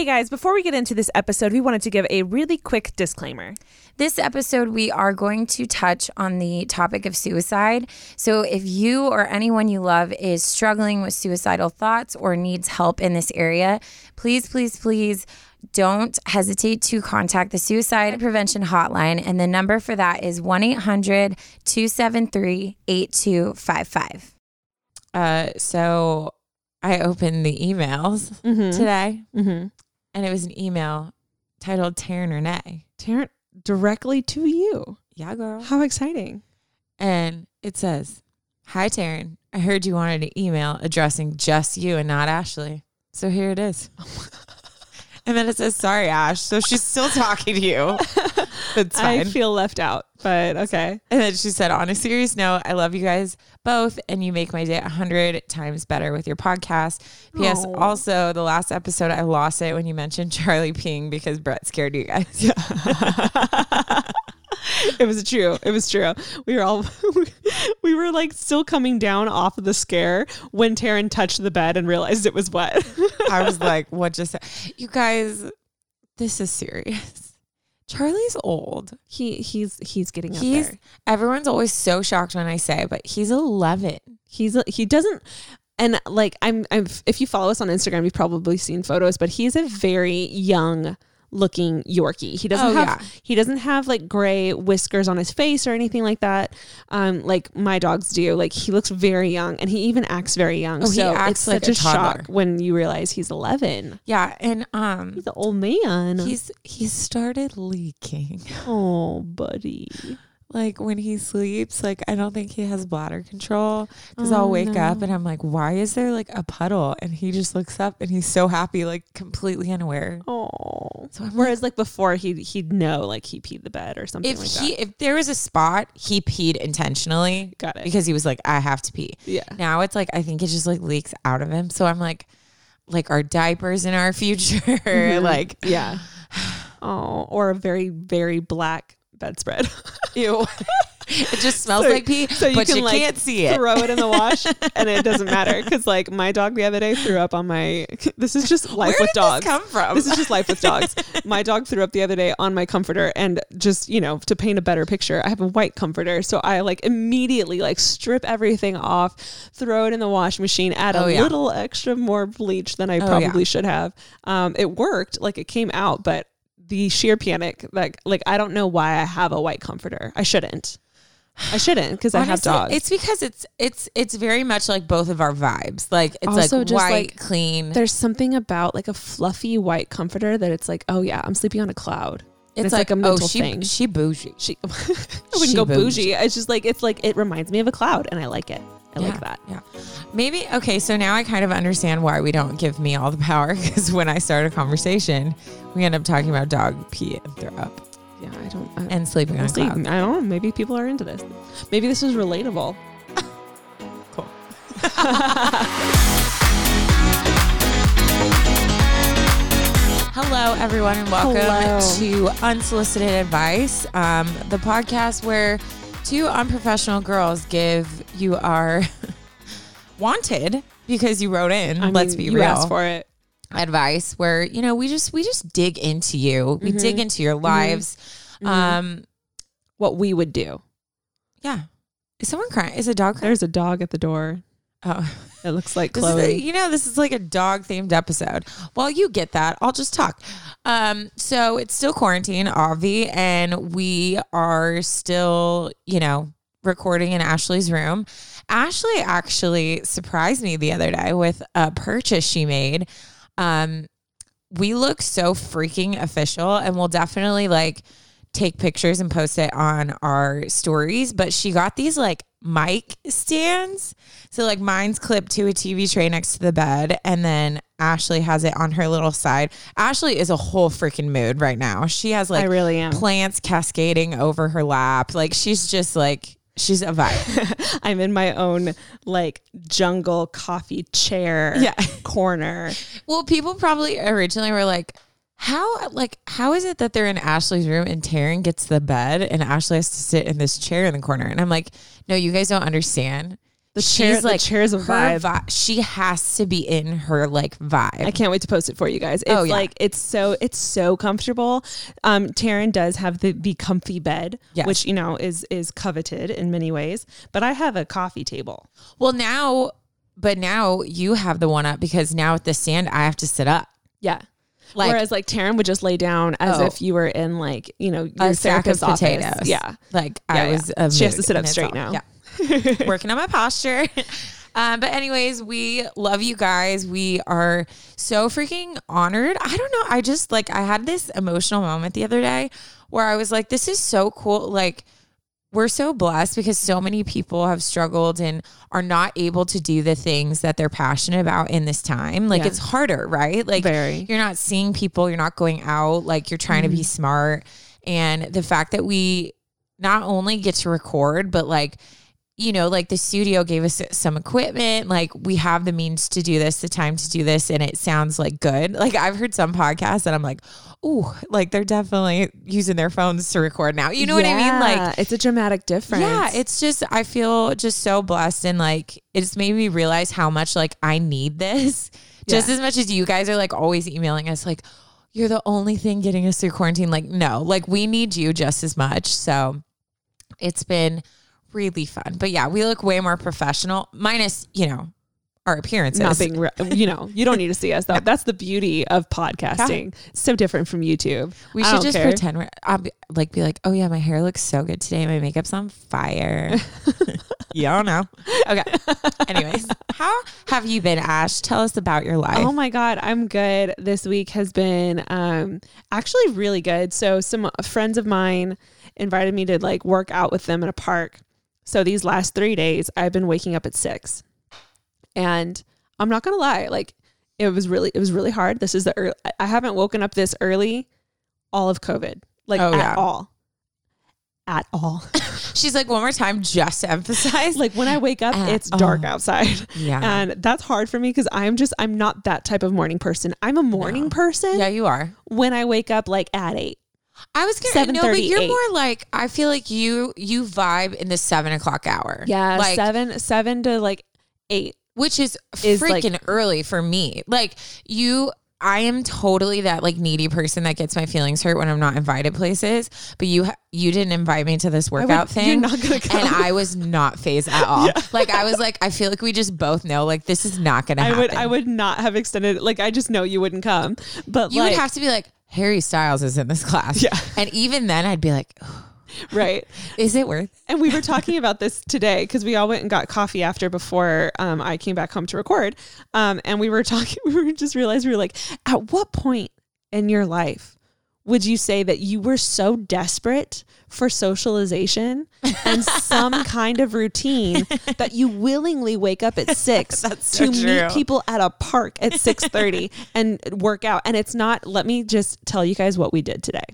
Hey guys, before we get into this episode, we wanted to give a really quick disclaimer. This episode, we are going to touch on the topic of suicide. So, if you or anyone you love is struggling with suicidal thoughts or needs help in this area, please, please, please don't hesitate to contact the Suicide Prevention Hotline. And the number for that is 1 800 273 8255. Uh, so I opened the emails Mm-hmm. today, Mm-hmm. And it was an email titled Taryn Renee. Taryn, directly to you. Yeah, girl. How exciting. And it says, Hi, Taryn. I heard you wanted an email addressing just you and not Ashley. So here it is. and then it says, Sorry, Ash. So she's still talking to you. That's I feel left out, but okay. and then she said, On a serious note, I love you guys both, and you make my day a hundred times better with your podcast. P.S. Aw. Also, the last episode, I lost it when you mentioned Charlie peeing because Brett scared you guys. it was true. It was true. We were all we were like still coming down off of the scare when Taryn touched the bed and realized it was wet. I was like, What just You guys, this is serious. Charlie's old. he he's he's getting up He's there. everyone's always so shocked when I say, but he's 11. He's he doesn't and like I'm I'm if you follow us on Instagram you've probably seen photos but he's a very young looking Yorkie. He doesn't Oh, have yeah. he doesn't have like gray whiskers on his face or anything like that. Um like my dogs do. Like he looks very young and he even acts very young. Oh, he so acts it's like such a a, shock when you realize he's 11. Yeah, and um He's an old man. he's he started leaking. oh, buddy. Like when he sleeps, like I don't think he has bladder control because Oh, I'll wake up and I'm like, why is there like a puddle? And he just looks up and he's so happy, like completely unaware. Oh. So I'm Whereas like before he'd he'd know like he peed the bed or something if like he that. if there was a spot, he peed intentionally Got it. because he was like, I have to pee. Yeah. Now it's like I think it just like leaks out of him. So I'm like, like our diapers in our future, Mhm. like Yeah. Oh, or a very very black bedspread. ew. it just smells So- like pee, so you but can, you like, can't see it. Throw it in the wash, and it doesn't matter because like my dog the other day threw up on my. This is just life Where with did dogs. this come from? This is just life with dogs. My dog threw up the other day on my comforter, and just you know to paint a better picture, I have a white comforter, so I like immediately like strip everything off, throw it in the wash machine, add a Oh, yeah. little extra more bleach than I Oh, probably yeah. should have. Um, it worked, like it came out, but the sheer panic, like like I don't know why I have a white comforter. I shouldn't. I shouldn't because I have dogs. It's because it's it's it's very much like both of our vibes. Like it's Also like white, like, clean. There's something about like a fluffy white comforter that it's like, oh yeah, I'm sleeping on a cloud. And It's, like, a mental oh, she thing. she bougie. She, I wouldn't She go bougie. bougie. It's just like it's like it reminds me of a cloud, and I like it. I Yeah, like that. Yeah. Maybe okay. So now I kind of understand why we don't give me all the power because when I start a conversation, we end up talking about dog pee and throw up Yeah, I don't. I, and sleeping on we'll see. I don't know. Maybe people are into this. Maybe this is relatable. Cool. Hello, everyone, and welcome Hello. to Unsolicited Advice, um, the podcast where two unprofessional girls give you our wanted because you wrote in. I let's mean, be you real. asked for it. advice where you know we just we just dig into you. We dig Mhm. into your lives. Mhm. Um, What we would do. yeah. Is someone crying? Is a dog crying? There's a dog at the door. Oh. It looks like This is Chloe. a- you know, this is like a dog themed episode. Well, you get that. I'll just talk. Um, so it's still quarantine, Avi, and we are still, you know, recording in Ashley's room. Ashley actually surprised me the other day with a purchase she made. Um, we look so freaking official, and we'll definitely like take pictures and post it on our stories. But she got these like mic stands. So like mine's clipped to a TV tray next to the bed, and then Ashley has it on her little side. Ashley is a whole freaking mood right now. She has like I really am. plants cascading over her lap. Like she's just like she's a vibe. I'm in my own like jungle coffee chair Yeah. corner. well, people probably originally were like, how like how is it that they're in Ashley's room and Taryn gets the bed and Ashley has to sit in this chair in the corner? And I'm like, no, you guys don't understand. The she's chair- the like chair's a vibe. vi- She has to be in her like vibe. I can't wait to post it for you guys. It's Oh, yeah. like it's so it's so comfortable. Um Taryn does have the the comfy bed, Yes. which you know is is coveted in many ways. But I have a coffee table. well, now, but now you have the one up because now with the stand, I have to sit up. Yeah. Like- Whereas like Taryn would just lay down as Oh. if you were in like, you know, your a sack of office. potatoes. Yeah. Like Yeah, I yeah. was. She has to sit up straight now. Yeah. Working on my posture. Um, but anyways, we love you guys. We are so freaking honored. I don't know. I just like I had this emotional moment the other day where I was like, this is so cool. Like we're so blessed because so many people have struggled and are not able to do the things that they're passionate about in this time. Like Yeah. it's harder, right? Like Very. you're not seeing people, you're not going out, like you're trying to be mm-hmm. smart. And the fact that we not only get to record, but like, you know, like the studio gave us some equipment. Like we have the means to do this, the time to do this, and it sounds like good. Like I've heard some podcasts and I'm like, oh, like they're definitely using their phones to record now. You know what I mean? Like it's a dramatic difference. yeah, it's just I feel just so blessed and like it's made me realize how much like I need this. Just Yeah. as much as you guys are like always emailing us like you're the only thing getting us through quarantine. Like no, like we need you just as much. So it's been really fun. But yeah, we look way more professional minus, you know, our appearances. not being, re- you know, you don't need to see us though. That's the beauty of podcasting. So different from YouTube. we should just care. pretend we're I'll be, like be like, oh yeah, my hair looks so good today. My makeup's on fire. Y'all know. Okay. Anyways, how have you been, Ash? Tell us about your life. Oh my God, I'm good. This week has been um, actually really good. So, some friends of mine invited me to like work out with them in a park. So, these last three days, I've been waking up at six. And I'm not going to lie, like, it was really, it was really hard. This is the early, I haven't woken up this early all of COVID, like, Oh, at yeah. all. At all. She's like, one more time, just to emphasize. like, when I wake up, At it's dark all. outside. yeah. And that's hard for me because I'm just, I'm not that type of morning person. I'm a morning No. person yeah, you are. when I wake up like at eight. I was gonna no, but you're 7:38. more like I feel like you you vibe in the seven o'clock hour. Yeah, like seven, seven to like eight. which is, Is, like- freaking early for me. Like you, I am totally that like needy person that gets my feelings hurt when I'm not invited places. But you, you didn't invite me to this workout would- thing. you're not gonna come. And I was not phased at all. Like I was like, I feel like we just both know like this is not gonna I happen. would, I would not have extended. Like I just know you wouldn't come, but You like, would have to be like Harry Styles is in this class. Yeah. And even then, I'd be like, right. is it worth? And we were talking about this today because we all went and got coffee after before um, I came back home to record. Um, and we were talking, we were just realized we were like, at what point in your life would you say that you were so desperate for socialization and some kind of routine that you willingly wake up at six so to true. meet people at a park at 6.30 and work out. And it's not let me just tell you guys what we did today.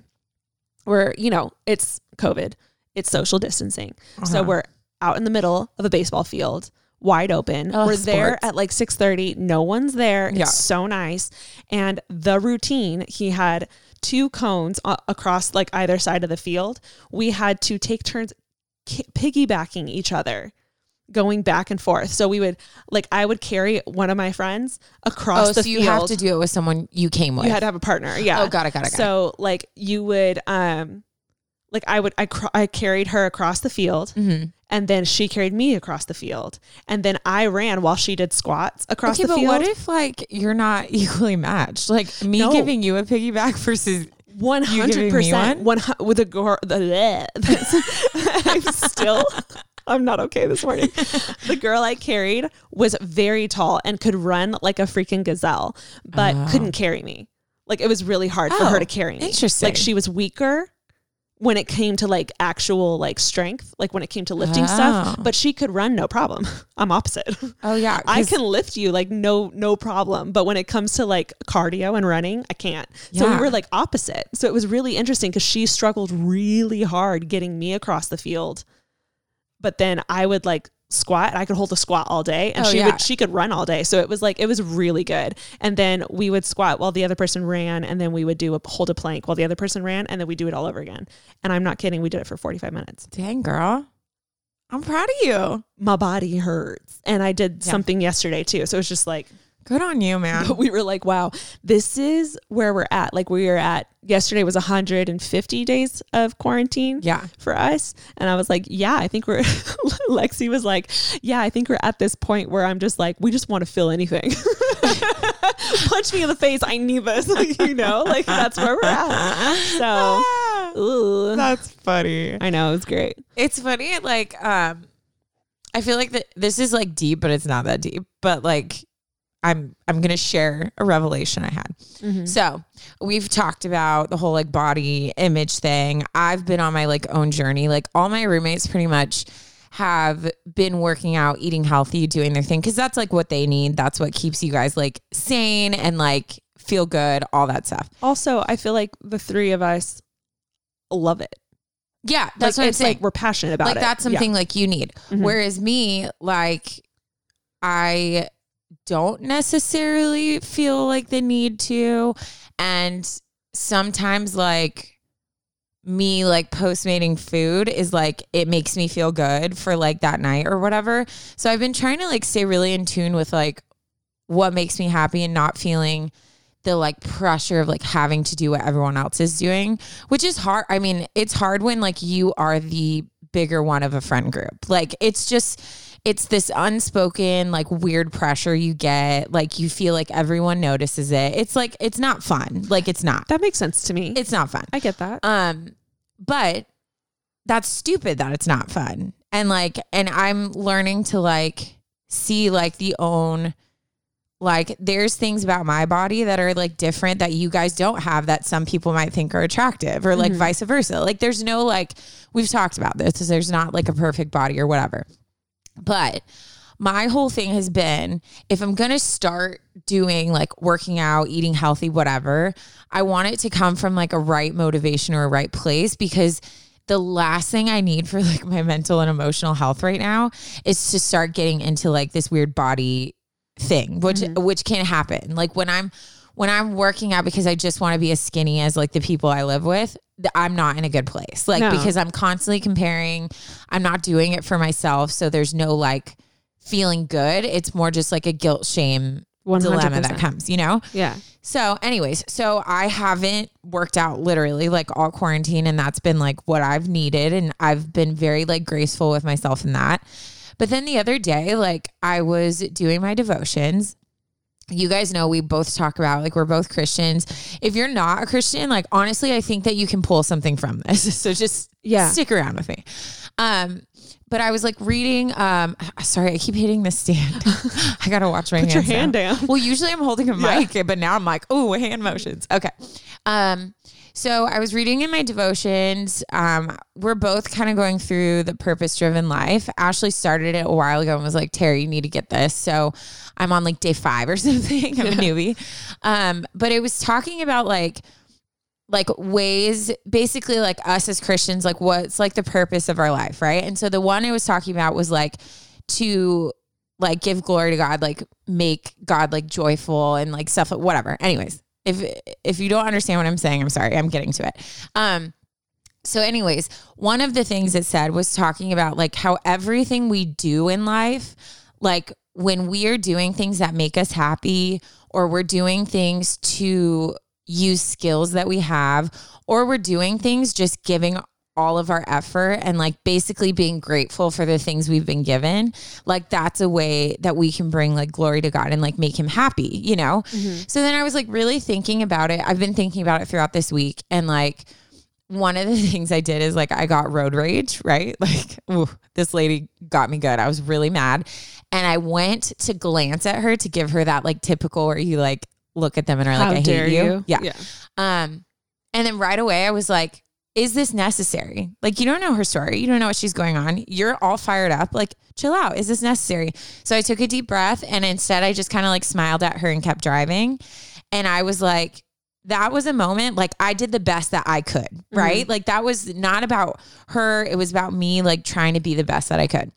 We're you know it's covid. It's social distancing. So Uh-huh. we're out in the middle of a baseball field wide open Oh, we're there sports. at like 6.30 no one's there Yeah. it's so nice and the routine he had two cones a- across like either side of the field we had to take turns ki- piggybacking each other going back and forth so we would like i would carry one of my friends across the field. Oh, so you field have to do it with someone you came with. you had to have a partner yeah Oh, got it, got it, got it. so like you would um like i would i, cr- I carried her across the field Mhm. And then she carried me across the field and then i ran while she did squats across Okay, the but field what if like you're not equally matched? Like me No. giving you a piggyback versus One You hundred percent. one? With a girl. The. I'm still. I'm not okay this morning. The girl I carried was very tall and could run like a freaking gazelle, but Oh. couldn't carry me. Like it was really hard for her Oh, to carry me. interesting. Like she was weaker when it came to like actual like strength, like when it came to lifting Oh. stuff. But she could run no problem. I'm opposite. oh yeah, I can lift you like no no problem, but when it comes to like cardio and running, I can't. So we Yeah. were like opposite. So it was really interesting because she struggled really hard getting me across the field, but then I would like squat and I could hold a squat all day and Oh, she yeah. would she could run all day. So it was like it was really good. And then we would squat while the other person ran and then we would do a hold a plank while the other person ran and then we do it all over again. And I'm not kidding, we did it for 45 minutes. Dang girl. I'm proud of you. my body hurts. And I did something yesterday too. So it's just like, Good on you, man. but we were like, wow, this is where we're at. Like we were at yesterday was 150 days of quarantine. Yeah. For us. And I was like, yeah, I think we're Lexi was like, yeah, I think we're at this point where I'm just like, we just want to feel anything. Punch me in the face. I need this. you know, like that's where we're at. So ooh. That's funny. I know, it was great. It's funny, like, um, I feel like that this is like deep, but it's not that deep. But like I'm I'm gonna share a revelation I had. So we've talked about the whole like body image thing. I've been on my like own journey. Like all my roommates pretty much have been working out, eating healthy, doing their thing because that's like what they need. That's what keeps you guys like sane and like feel good, all that stuff. Also, I feel like the three of us love it. Yeah, that's like, what I'm saying. like we're passionate about like it. that's Yeah. something like you need. Mhm. Whereas me, like I don't necessarily feel like the need to. And sometimes like me like postmating food is like it makes me feel good for like that night or whatever. So I've been trying to like stay really in tune with like what makes me happy and not feeling the like pressure of like having to do what everyone else is doing, which is hard. I mean, it's hard when like you are the bigger one of a friend group. Like it's just it's this unspoken like weird pressure you get. Like you feel like everyone notices it. It's like it's not fun. Like it's not. that makes sense to me. It's not fun. I get that. Um, but that's stupid that it's not fun. And like, and I'm learning to like see like the own, like, there's things about my body that are like different that you guys don't have that some people might think are attractive or like vice versa. Like, there's no like, we've talked about this, there's not like a perfect body or whatever. But my whole thing has been if I'm going to start doing like working out, eating healthy, whatever, I want it to come from like a right motivation or a right place because the last thing I need for like my mental and emotional health right now is to start getting into like this weird body thing, which mm-hmm. which can happen. Like when I'm when I'm working out because I just want to be as skinny as like the people I live with, th- I'm not in a good place. Like No. because I'm constantly comparing. I'm not doing it for myself, so there's no like feeling good. It's more just like a guilt shame dilemma that comes, you know? yeah. So, anyways, so I haven't worked out literally like all quarantine, and that's been like what I've needed. And I've been very like graceful with myself in that. But then the other day, like I was doing my devotions. You guys know we both talk about like we're both Christians. If you're not a Christian, like honestly, I think that you can pull something from this. So just Yeah. stick around with me. Um, but I was like reading. Um, sorry, I keep hitting the stand. I gotta watch my Put your hand now. down. Well, usually I'm holding a Yeah. mic, but now I'm like, oh, hand motions. Okay. Um, so I was reading in my devotions. Um, we're both kind of going through the purpose driven life. Ashley started it a while ago and was like, Terry, you need to get this. So I'm on like day five or something. I'm a newbie. Um, but it was talking about like like ways basically like us as Christians, like what's like the purpose of our life, right? And so the one I was talking about was like to like give glory to God, like make God like joyful and like stuff, whatever. Anyways, if if you don't understand what I'm saying, I'm sorry. I'm getting to it. Um so anyways, one of the things it said was talking about like how everything we do in life, like when we are doing things that make us happy or we're doing things to use skills that we have or we're doing things just giving all of our effort and like basically being grateful for the things we've been given like that's a way that we can bring like glory to god and like make him happy you know so then i was like really thinking about it i've been thinking about it throughout this week and like one of the things I did is like I got road rage, right? Like, ooh, this lady got me good. I was really mad. And I went to glance at her to give her that like typical where you like look at them and are How like, I dare hate you. you? Yeah. Yeah. Um, and then right away I was like, is this necessary? Like, you don't know her story. You don't know what she's going on. You're all fired up. Like, chill out. Is this necessary? So I took a deep breath and instead I just kind of like smiled at her and kept driving. And I was like, that was a moment like I did the best that I could, mm-hmm. right? Like that was not about her. It was about me like trying to be the best that I could.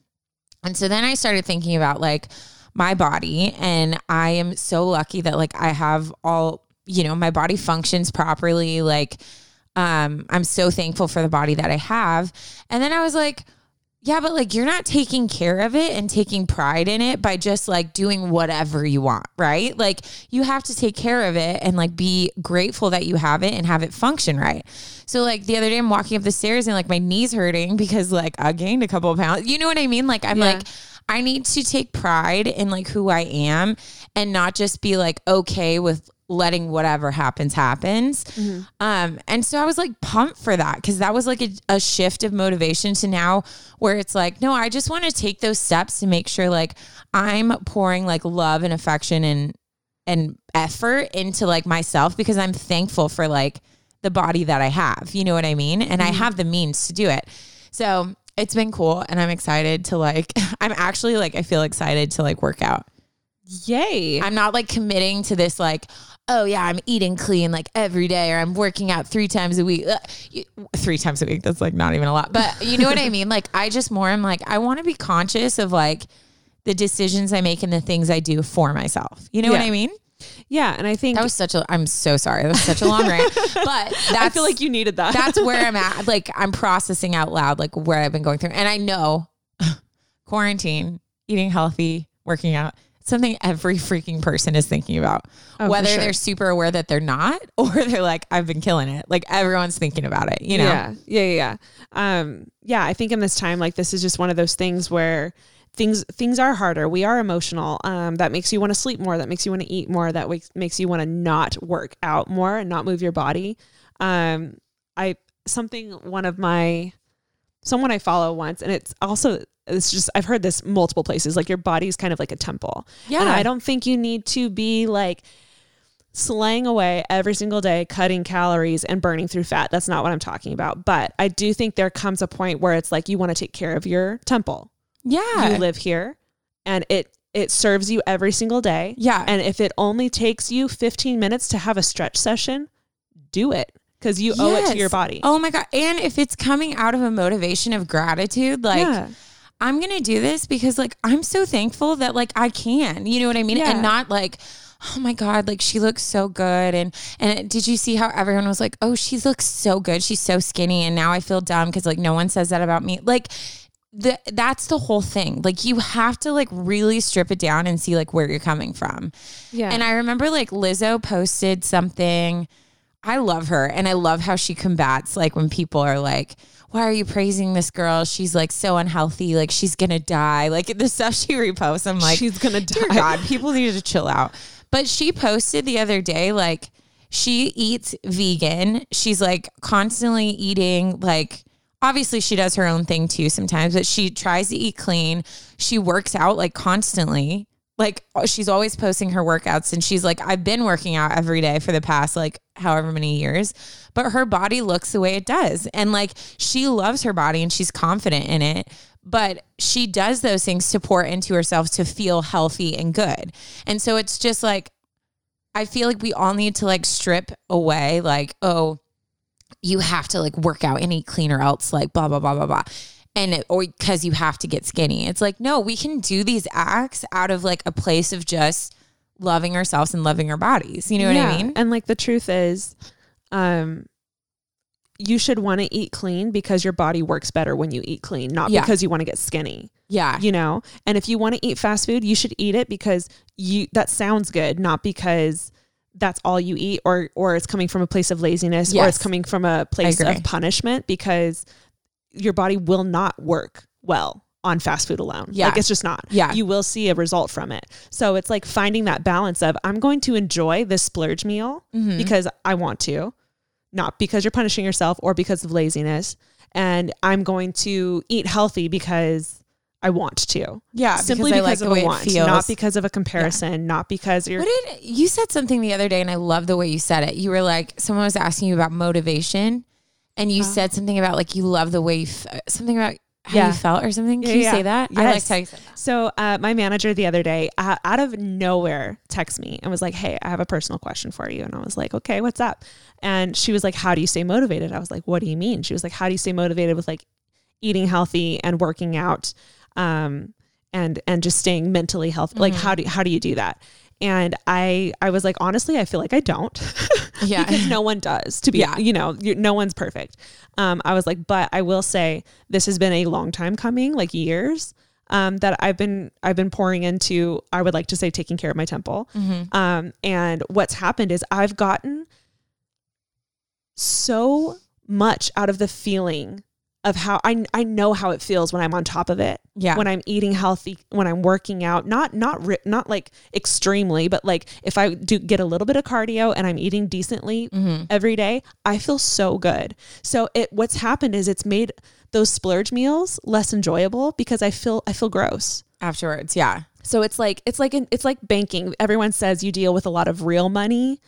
And so then I started thinking about like my body and I am so lucky that like I have all, you know, my body functions properly. Like um I'm so thankful for the body that I have. And then I was like yeah, but like you're not taking care of it and taking pride in it by just like doing whatever you want, right? Like you have to take care of it and like be grateful that you have it and have it function right. So like the other day I'm walking up the stairs and like my knees hurting because like I gained a couple of pounds. You know what I mean? Like I'm Yeah. like I need to take pride in like who I am and not just be like okay with letting whatever happens happens. Um, and so I was like pumped for that because that was like a, a shift of motivation to now where it's like, no, I just want to take those steps to make sure like I'm pouring like love and affection and and effort into like myself because I'm thankful for like the body that I have. You know what I mean? And I have the means to do it. So it's been cool and I'm excited to like I'm actually like I feel excited to like work out. Yay. I'm not like committing to this like, oh yeah, I'm eating clean like every day or I'm working out three times a week. You- Three times a week, that's like not even a lot. But you know what I mean? Like I just more am like, I want to be conscious of like the decisions I make and the things I do for myself. You know what I mean? yeah. And I think That was such a I'm so sorry. That was such a long rant. But that's I feel like you needed that. that's where I'm at. Like I'm processing out loud, like where I've been going through. And I know quarantine, eating healthy, working out, something every freaking person is thinking about. Oh, Whether sure. they're super aware that they're not, or they're like, I've been killing it. Like everyone's thinking about it, you know? Yeah, yeah, yeah, yeah. Um, yeah, I think in this time, like this is just one of those things where things things are harder. We are emotional. Um, that makes you want to sleep more. That makes you want to eat more. That makes makes you want to not work out more and not move your body. Um, I something one of my someone I follow once, and it's also it's just I've heard this multiple places. Like your body's kind of like a temple. Yeah. and I don't think you need to be like slaying away every single day, cutting calories and burning through fat. That's not what I'm talking about. But I do think there comes a point where it's like you want to take care of your temple. Yeah. You live here and it it serves you every single day. Yeah. And if it only takes you 15 minutes to have a stretch session, do it cuz you owe it to your body. Oh my God. And if it's coming out of a motivation of gratitude, like, yeah. I'm going to do this because like I'm so thankful that like I can. You know what I mean? Yeah. And not like oh my god, like she looks so good and and did you see how everyone was like, "Oh, she looks so good. She's so skinny." And now I feel dumb cuz like no one says that about me. Like the, that's the whole thing. Like you have to like really strip it down and see like where you're coming from. Yeah. And I remember like Lizzo posted something. I love her and I love how she combats like when people are like, why are you praising this girl? She's like so unhealthy. Like she's going to die. Like the stuff she reposts, I'm like, she's going to dear die. God, people need to chill out. But she posted the other day, like, she eats vegan. She's like constantly eating, like, obviously she does her own thing too sometimes, but she tries to eat clean. She works out like constantly. Like, uh, she's always posting her workouts, and she's like, I've been working out every day for the past like however many years, but her body looks the way it does. And like, she loves her body and she's confident in it but she does those things to pour into herself to feel healthy and good. And so it's just like I feel like we all need to like strip away like oh you have to like work out and eat clean or else like blah blah blah blah blah. And it, or because you have to get skinny. It's like no, we can do these acts out of like a place of just loving ourselves and loving our bodies. You know what I mean? And like the truth is, um, you should want to eat clean because your body works better when you eat clean, not Yeah. because you want to get skinny. Yeah. You know, and if you want to eat fast food, you should eat it because you that sounds good, not because that's all you eat or or it's coming from a place of laziness or it's coming from a place of punishment because your body will not work well on fast food alone. Yeah. Like it's just not. Yeah. You will see a result from it. So it's like finding that balance of I'm going to enjoy this splurge meal Mm-hmm. because I want to, not because you're punishing yourself or because of laziness. And I'm going to eat healthy because I want to. Yeah. Simply I because like of a want, not because of a comparison, not because you're What did you said something the other day, and I love the way you said it. You were like, someone was asking you about motivation, and you said something about like you love the way you f- something about how Yeah. you felt or something. Can Yeah, you yeah. say that? I Yes. liked how you said that. So, uh, my manager the other day, uh, out of nowhere, texted me and was like, "Hey, I have a personal question for you." And I was like, "Okay, what's up?" And she was like, "How do you stay motivated?" I was like, "What do you mean?" She was like, "How do you stay motivated with like eating healthy and working out, um, and and just staying mentally healthy? Like, how do how do you do that?" And I I was like, honestly, I feel like I don't. Yeah. because no one does. To be, Yeah. you know, no one's perfect. Um, I was like, but I will say this has been a long time coming, like years. Um, that I've been I've been pouring into. I would like to say taking care of my temple. Um, and what's happened is I've gotten so much out of the feeling of how I I know how it feels when I'm on top of it. Yeah. When I'm eating healthy, when I'm working out, not not ri- not like extremely, but like if I do get a little bit of cardio and I'm eating decently mm-hmm. every day, I feel so good. So it what's happened is it's made those splurge meals less enjoyable because I feel I feel gross. Afterwards, yeah. So it's like it's like it's like banking. Everyone says you deal with a lot of real money.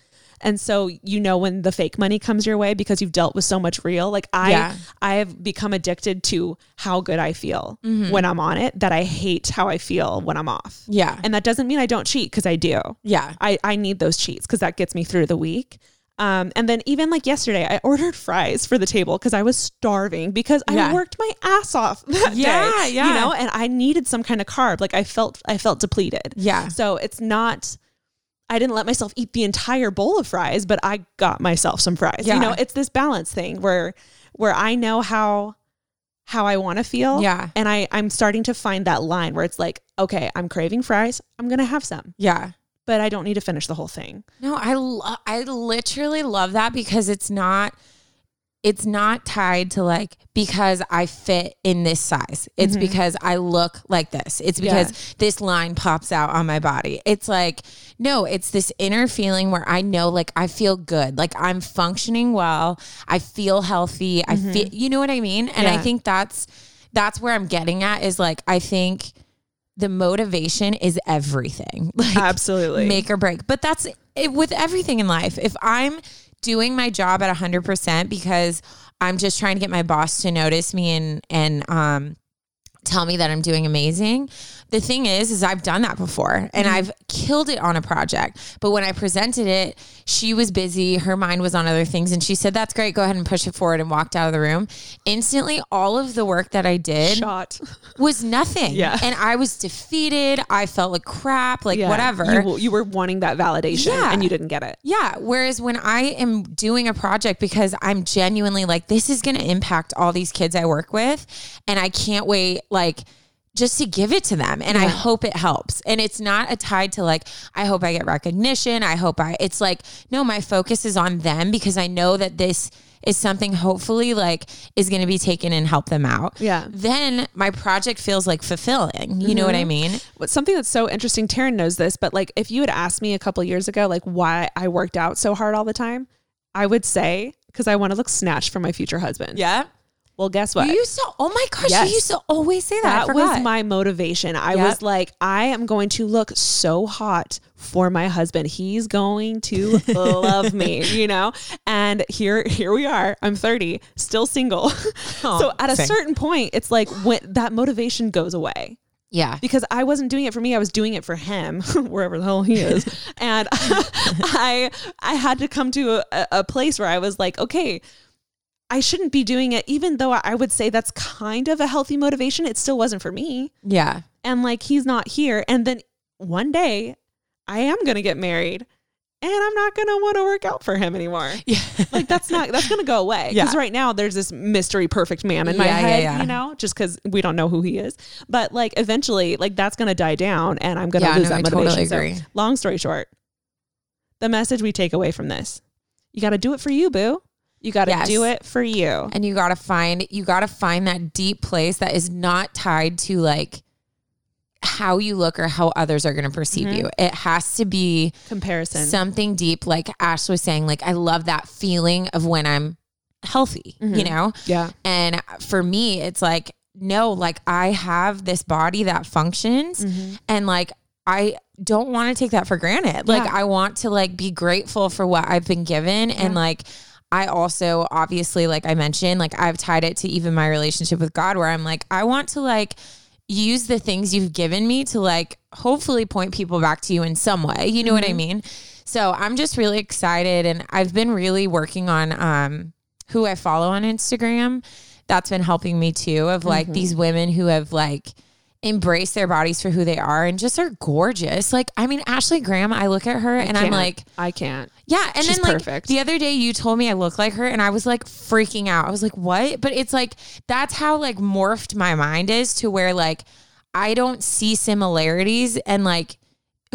And so you know when the fake money comes your way because you've dealt with so much real. Like I Yeah. I have become addicted to how good I feel Mm-hmm. when I'm on it that I hate how I feel when I'm off. Yeah. And that doesn't mean I don't cheat because I do. Yeah. I, I need those cheats because that gets me through the week. Um, and then even like yesterday, I ordered fries for the table because I was starving because I worked my ass off that Yeah, day. yeah. You know, and I needed some kind of carb. Like I felt I felt depleted. Yeah. So it's not I didn't let myself eat the entire bowl of fries, but I got myself some fries. Yeah. You know, it's this balance thing where where I know how how I want to feel. Yeah. And I I'm starting to find that line where it's like, okay, I'm craving fries. I'm going to have some, Yeah. but I don't need to finish the whole thing. No, I lo- I literally love that because it's not it's not tied to like because I fit in this size. It's mm-hmm. because I look like this. It's because this line pops out on my body. It's like no, it's this inner feeling where I know like I feel good. Like I'm functioning well. I feel healthy. I mm-hmm. feel you know what I mean? And I think that's that's where I'm getting at is like I think the motivation is everything. Like Absolutely. make or break. But that's it with everything in life. If I'm doing my job at 100% because I'm just trying to get my boss to notice me and and um tell me that I'm doing amazing. The thing is is I've done that before and Mm-hmm. I've killed it on a project. But when I presented it, she was busy, her mind was on other things and she said that's great, go ahead and push it forward and walked out of the room. Instantly all of the work that I did shot. was nothing. Yeah. And I was defeated. I felt like crap, like Yeah. whatever. You, you were wanting that validation Yeah. and you didn't get it. Yeah. Whereas when I am doing a project because I'm genuinely like, this is going to impact all these kids I work with, and I can't wait, like, just to give it to them. And I hope it helps. And it's not a tied to like, I hope I get recognition. I hope I, it's like, no, my focus is on them because I know that this is something hopefully like is going to be taken and help them out. Yeah. Then my project feels like fulfilling. You know what I mm-hmm. mean? But something that's so interesting, Taryn knows this, but like if you had asked me a couple years ago, like why I worked out so hard all the time, I would say because I want to look snatched for my future husband. Yeah. Well, guess what? You used to, oh my gosh, Yes. you used to always say that. That was my motivation. I Yep. was like, I am going to look so hot for my husband. He's going to love me, you know? And here here we are. I'm 30, still single. so at a same. certain point, it's like when that motivation goes away. Yeah. because I wasn't doing it for me. I was doing it for him, wherever the hell he is. and I I had to come to a, a place where I was like, okay, I shouldn't be doing it, even though I would say that's kind of a healthy motivation. It still wasn't for me. Yeah. And like he's not here. And then one day I am gonna get married. And I'm not gonna want to work out for him anymore. Yeah. Like that's not that's gonna go away. Because Yeah. right now there's this mystery perfect man in my Yeah, yeah, head, yeah. you know, just because we don't know who he is. But like eventually, like that's gonna die down, and I'm gonna Yeah, lose no, that I totally motivation. So, long story short, the message we take away from this: you got to do it for you, boo. You got to Yes. do it for you. and you got to find you got to find that deep place that is not tied to like how you look or how others are going to perceive Mm-hmm. you. It has to be Comparison. something deep like Ash was saying like I love that feeling of when I'm healthy, Mm-hmm. you know? yeah. And for me, it's like, no, like I have this body that functions Mm-hmm. and like I don't want to take that for granted. Like Yeah. I want to like be grateful for what I've been given and like I also obviously like I mentioned like I've tied it to even my relationship with God where I'm like I want to like use the things you've given me to like hopefully point people back to you in some way. You know what I mean? So I'm just really excited and I've been really working on um who I follow on Instagram. That's been helping me too of like these women who have like embrace their bodies for who they are and just are gorgeous. Like, I mean, Ashley Graham, I look at her and I'm like, I can't. yeah. And She's then like perfect. the other day you told me I look like her and I was like freaking out. I was like, what? But it's like, that's how like morphed my mind is to where like I don't see similarities and like,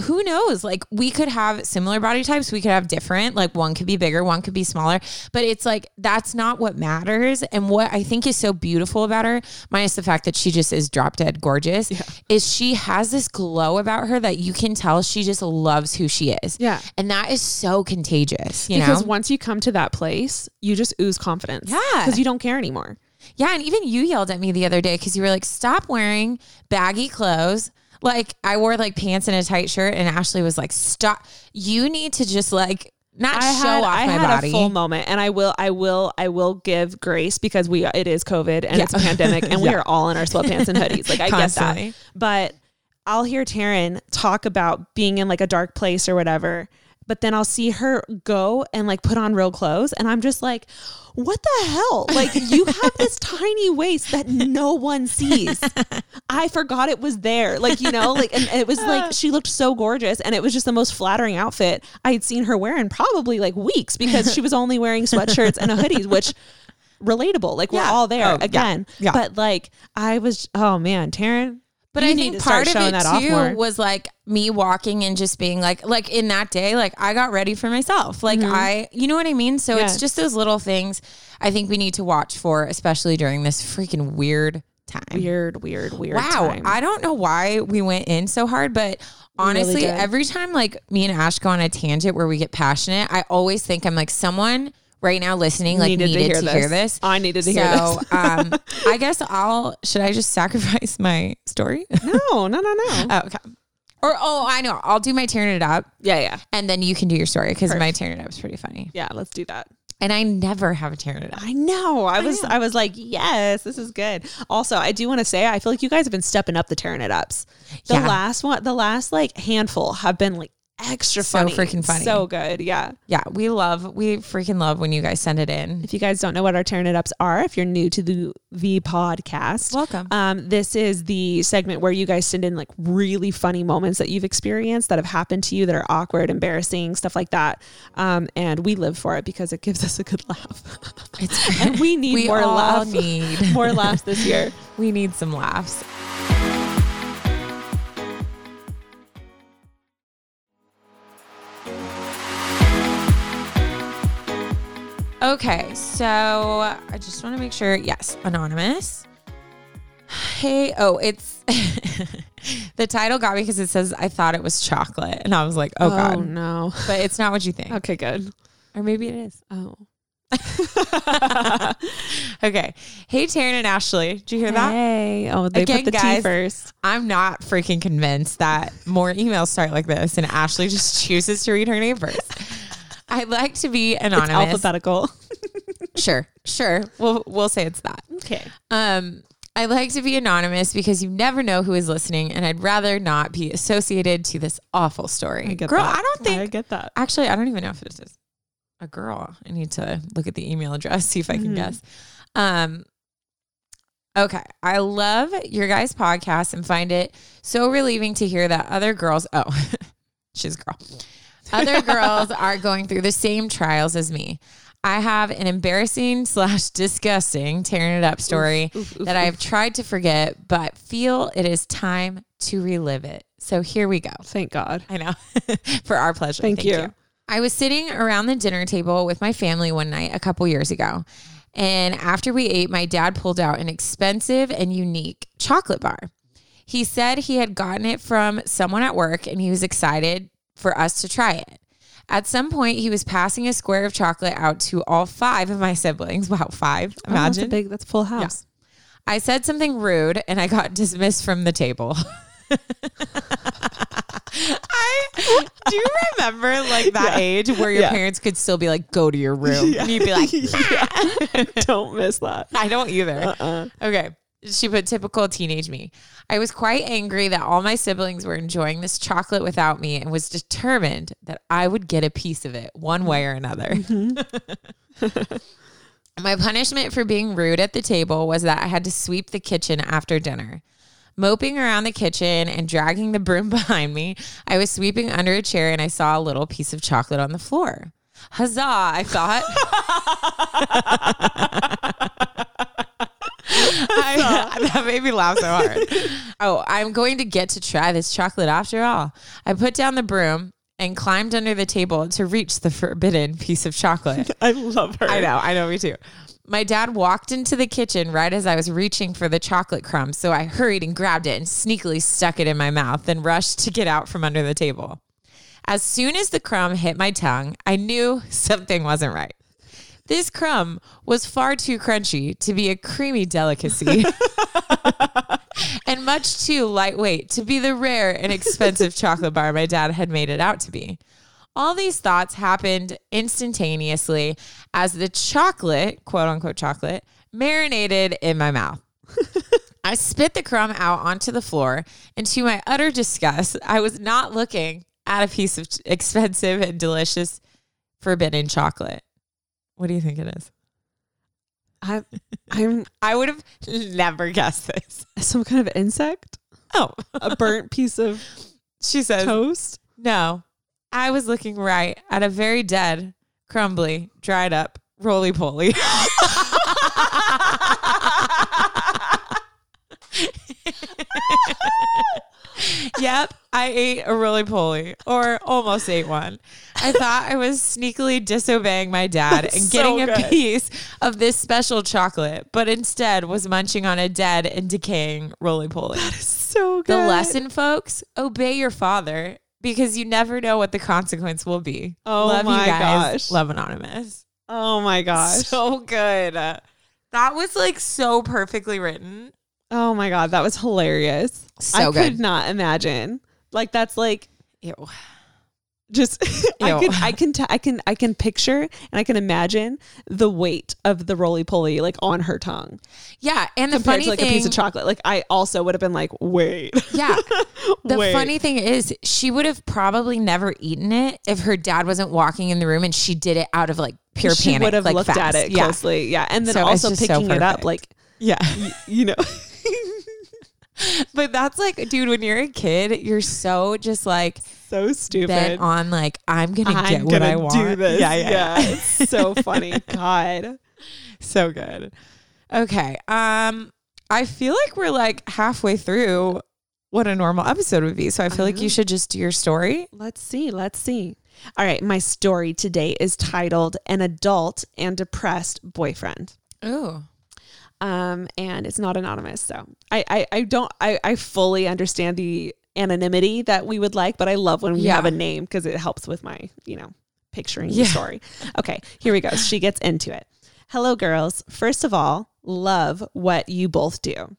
who knows? Like we could have similar body types, we could have different. Like one could be bigger, one could be smaller, but it's like that's not what matters. And what I think is so beautiful about her, minus the fact that she just is drop dead gorgeous, is she has this glow about her that you can tell she just loves who she is. Yeah. And that is so contagious, you because know? once you come to that place, you just ooze confidence. Yeah. Because you don't care anymore. Yeah, and even you yelled at me the other day because you were like, "Stop wearing baggy clothes." Like I wore like pants and a tight shirt, and Ashley was like, "Stop! You need to just like not I show had, off I my had body." a full moment, and I will, I will, I will give grace because we it is COVID and Yeah. it's a pandemic, and we are all in our sweatpants and hoodies. Like I Constantly. get that, but I'll hear Taryn talk about being in like a dark place or whatever. But then I'll see her go and like put on real clothes, and I'm just like, "What the hell? Like you have this tiny waist that no one sees. I forgot it was there. Like you know, like and it was like she looked so gorgeous, and it was just the most flattering outfit I had seen her wear in probably like weeks because she was only wearing sweatshirts and a hoodie, which relatable. Like we're Yeah. all there Oh, yeah. again. Yeah. But like I was, oh man, Taryn. But you I need think part of it too was like me walking and just being like, like in that day, like I got ready for myself. Like I, you know what I mean? So Mm-hmm. It's just those little things I think we need to watch for, especially during this freaking weird time. Weird, weird, weird. Wow. time. I don't know why we went in so hard, but honestly, did. every time like me and Ash go on a tangent where we get passionate, I always think I'm like someone right now listening like needed, to, hear, this. I needed to so, hear this. So um, I guess I'll should I just sacrifice my story? no, no, no, no. oh, okay. Or oh, I know. I'll do my tearing it up, yeah, yeah, and then you can do your story because my tearing it up is pretty funny. yeah. Let's do that. And I never have a tearing it up. I know. I was I was like, yes, this is good. Also, I do want to say I feel like you guys have been stepping up the tearing it ups. The Yeah. last one, the last like handful have been like extra So funny. freaking funny. So good. Yeah. Yeah, we love, we freaking love when you guys send it in. If you guys don't know what our tearing it ups are, if you're new to the V podcast, Welcome. Um, this is the segment where you guys send in like really funny moments that you've experienced that have happened to you that are awkward, embarrassing, stuff like that. Um, and we live for it because it gives us a good laugh. It's and we need we more all laughs. need more laughs this year. We need some laughs. Okay, so I just want to make sure. Yes, anonymous. Hey, oh, it's the title got me because it says I thought it was chocolate, and I was like, oh, god, oh, no. but it's not what you think, Okay, good. or maybe it is. Oh. Okay, hey, Taryn and Ashley, did you hear that? Hey. Oh, they Again, put the guys, T first. I'm not freaking convinced that more emails start like this and Ashley just chooses to read her name first. I'd like to be It's anonymous. alphabetical. Sure, sure. We'll we'll say it's that. okay. Um, I like to be anonymous because you never know who is listening, and I'd rather not be associated to this awful story. I get Girl, that. I don't think I get that. actually I don't even know if this is a girl. I need to look at the email address, see if I can Mhm. guess. Um Okay. I love your guys' podcast and find it so relieving to hear that other girls oh she's a girl. Other girls are going through the same trials as me. I have an embarrassing slash disgusting tearing it up story oof, oof, that I have tried to forget, but feel it is time to relive it. So here we go. Thank God. I know. For our pleasure. Thank you. I was sitting around the dinner table with my family one night a couple years ago. And after we ate, my dad pulled out an expensive and unique chocolate bar. He said he had gotten it from someone at work and he was excited for us to try it. At some point, he was passing a square of chocolate out to all five of my siblings. Wow, five. Oh, that's a Imagine. big. That's a full house. I said something rude and I got dismissed from the table. I do you remember like that Yeah. age where your Yeah. parents could still be like, go to your room. And you'd be like, Don't miss that. I don't either. Uh-uh. Okay. She put typical teenage me. I was quite angry that all my siblings were enjoying this chocolate without me and was determined that I would get a piece of it one way or another. Mm-hmm. my punishment for being rude at the table was that I had to sweep the kitchen after dinner. Moping around the kitchen and dragging the broom behind me, I was sweeping under a chair and I saw a little piece of chocolate on the floor. Huzzah, I thought. That made me laugh so hard. Oh, I'm going to get to try this chocolate after all. I put down the broom and climbed under the table to reach the forbidden piece of chocolate. I love her. I know, I know, me too. My dad walked into the kitchen right as I was reaching for the chocolate crumb, so I hurried and grabbed it and sneakily stuck it in my mouth, then rushed to get out from under the table. As soon as the crumb hit my tongue, I knew something wasn't right. This crumb was far too crunchy to be a creamy delicacy and much too lightweight to be the rare and expensive chocolate bar my dad had made it out to be. All these thoughts happened instantaneously as the chocolate, quote unquote chocolate, marinated in my mouth. I spit the crumb out onto the floor, and to my utter disgust, I was not looking at a piece of expensive and delicious forbidden chocolate. What do you think it is? I'm, I'm I would have never guessed this. some kind of insect, Oh, a burnt piece of she says, toast. no. I was looking right at a very dead, crumbly, dried up, roly poly. yep, I ate a roly poly or almost ate one. I thought I was sneakily disobeying my dad and getting so a good. piece of this special chocolate, but instead was munching on a dead and decaying roly poly. That is so good. The lesson, folks, obey your father because you never know what the consequence will be. Oh Love my you guys. gosh. Love Anonymous. Oh my gosh. So good. That was like so perfectly written. Oh my god, that was hilarious. So I good. could not imagine. Like that's like Ew. just I can I can t- I can I can picture and I can imagine the weight of the roly poly like on her tongue Yeah, and the compared funny to like thing, a piece of chocolate. Like I also would have been like, wait, yeah. The Wait. funny thing is, she would have probably never eaten it if her dad wasn't walking in the room and she did it out of like pure panic. she panic. would have like, looked fast. at it Yeah. closely, yeah, and then So also just so picking it up like Yeah. you know. But that's like, dude, when you're a kid, you're so just like so stupid. on like, I'm gonna I'm get what gonna I want. do this. Yeah, yeah, yeah. it's so funny. God. so good. Okay. Um, I feel like we're like halfway through what a normal episode would be. So I feel like you should just do your story. Let's see. Let's see. All right. My story today is titled An Adult and Depressed Boyfriend. Oh. Um, and it's not anonymous. So I, I, I don't, I, I fully understand the anonymity that we would like, but I love when we Yeah. have a name because it helps with my, you know, picturing Yeah. the story. Okay. Here we go. She gets into it. Hello, girls. First of all, love what you both do.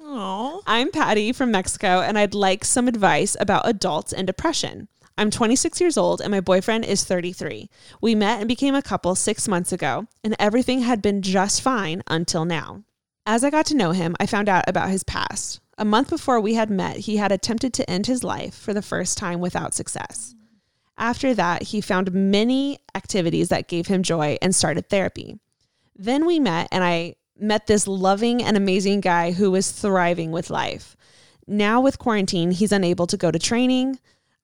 Oh. I'm Patty from Mexico, and I'd like some advice about adults and depression. I'm 26 years old, and my boyfriend is 33. We met and became a couple six months ago, and everything had been just fine until now. As I got to know him, I found out about his past. A month before we had met, he had attempted to end his life for the first time without success. After that, he found many activities that gave him joy and started therapy. Then we met, and I met this loving and amazing guy who was thriving with life. Now, with quarantine, he's unable to go to training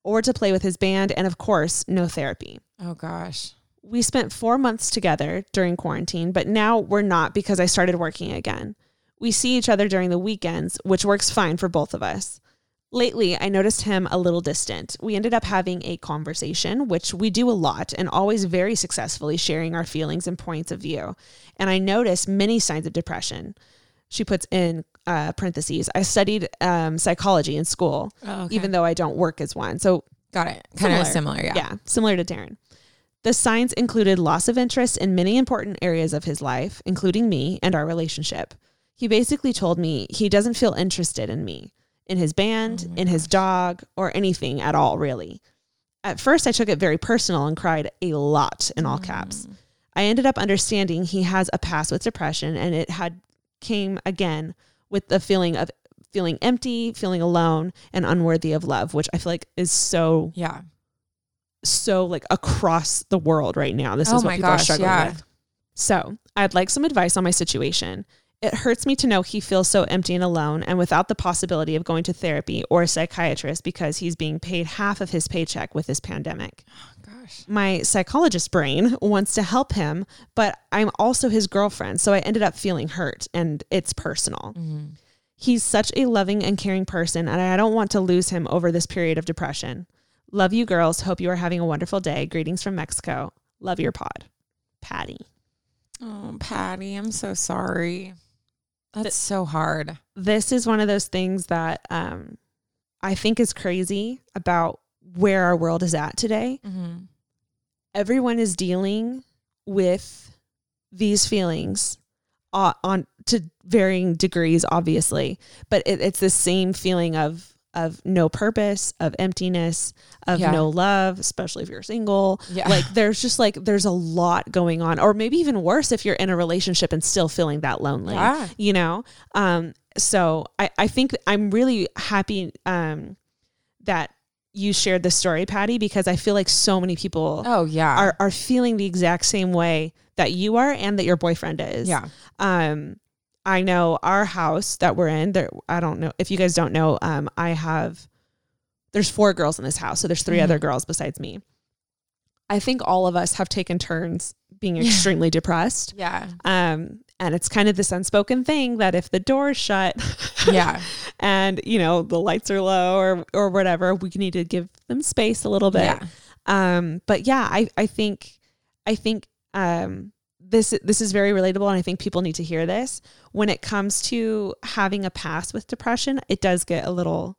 or to play with his band, and of course, no therapy. Oh gosh. We spent four months together during quarantine, but now we're not because I started working again. We see each other during the weekends, which works fine for both of us. Lately, I noticed him a little distant. We ended up having a conversation, which we do a lot and always very successfully sharing our feelings and points of view. And I noticed many signs of depression. She puts in uh, parentheses, I studied um, psychology in school, Oh, okay. even though I don't work as one. So Got it. Kind of similar. Yeah. yeah, similar to Darren. The signs included loss of interest in many important areas of his life, including me and our relationship. He basically told me he doesn't feel interested in me, in his band, in his dog, or anything at all, really. At first, I took it very personal and cried a lot in all caps. I ended up understanding he has a past with depression, and it had came again with the feeling of feeling empty, feeling alone, and unworthy of love, which I feel like is so Yeah. so like across the world right now. This Oh is what my people are struggling yeah. with. So I'd like some advice on my situation. It hurts me to know he feels so empty and alone and without the possibility of going to therapy or a psychiatrist because he's being paid half of his paycheck with this pandemic. Gosh. My psychologist brain wants to help him, but I'm also his girlfriend, so I ended up feeling hurt and it's personal. He's such a loving and caring person, and I don't want to lose him over this period of depression. Love you, girls. Hope you are having a wonderful day. Greetings from Mexico. Love your pod. Patty. Oh, Patty, I'm so sorry. That's so hard. This is one of those things that um, I think is crazy about where our world is at today. Mm-hmm. Everyone is dealing with these feelings uh, on to varying degrees, obviously, but it, it's the same feeling of of no purpose, of emptiness, of Yeah. no love, especially if you're single. Yeah. Like there's just like there's a lot going on, or maybe even worse if you're in a relationship and still feeling that lonely. Yeah. You know? Um, so I, I think I'm really happy um that you shared this story, Patty, because I feel like so many people Oh, yeah. are are feeling the exact same way that you are and that your boyfriend is. yeah. Um, I know our house that we're in. There, I don't know if you guys don't know. Um, I have. There's four girls in this house, so there's 3 Mhm. other girls besides me. I think all of us have taken turns being extremely depressed. Yeah. Um, and it's kind of this unspoken thing that if the door is shut, Yeah. and you know the lights are low or or whatever, we need to give them space a little bit. Yeah. Um, but yeah, I I think I think um this this is very relatable and I think people need to hear this. When it comes to having a past with depression, it does get a little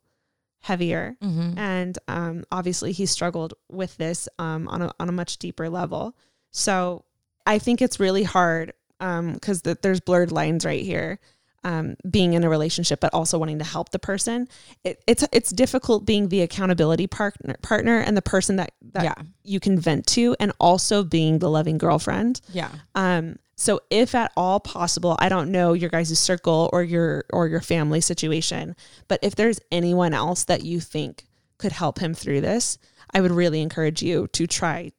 heavier. Mm-hmm. And um obviously he struggled with this um on a on a much deeper level. So I think it's really hard um because the, there's blurred lines right here. Um, being in a relationship, but also wanting to help the person, it, it's it's difficult being the accountability partner partner and the person that that Yeah. you can vent to and also being the loving girlfriend. Yeah. Um, so if at all possible, I don't know your guys' circle or your or your family situation, but if there's anyone else that you think could help him through this, I would really encourage you to try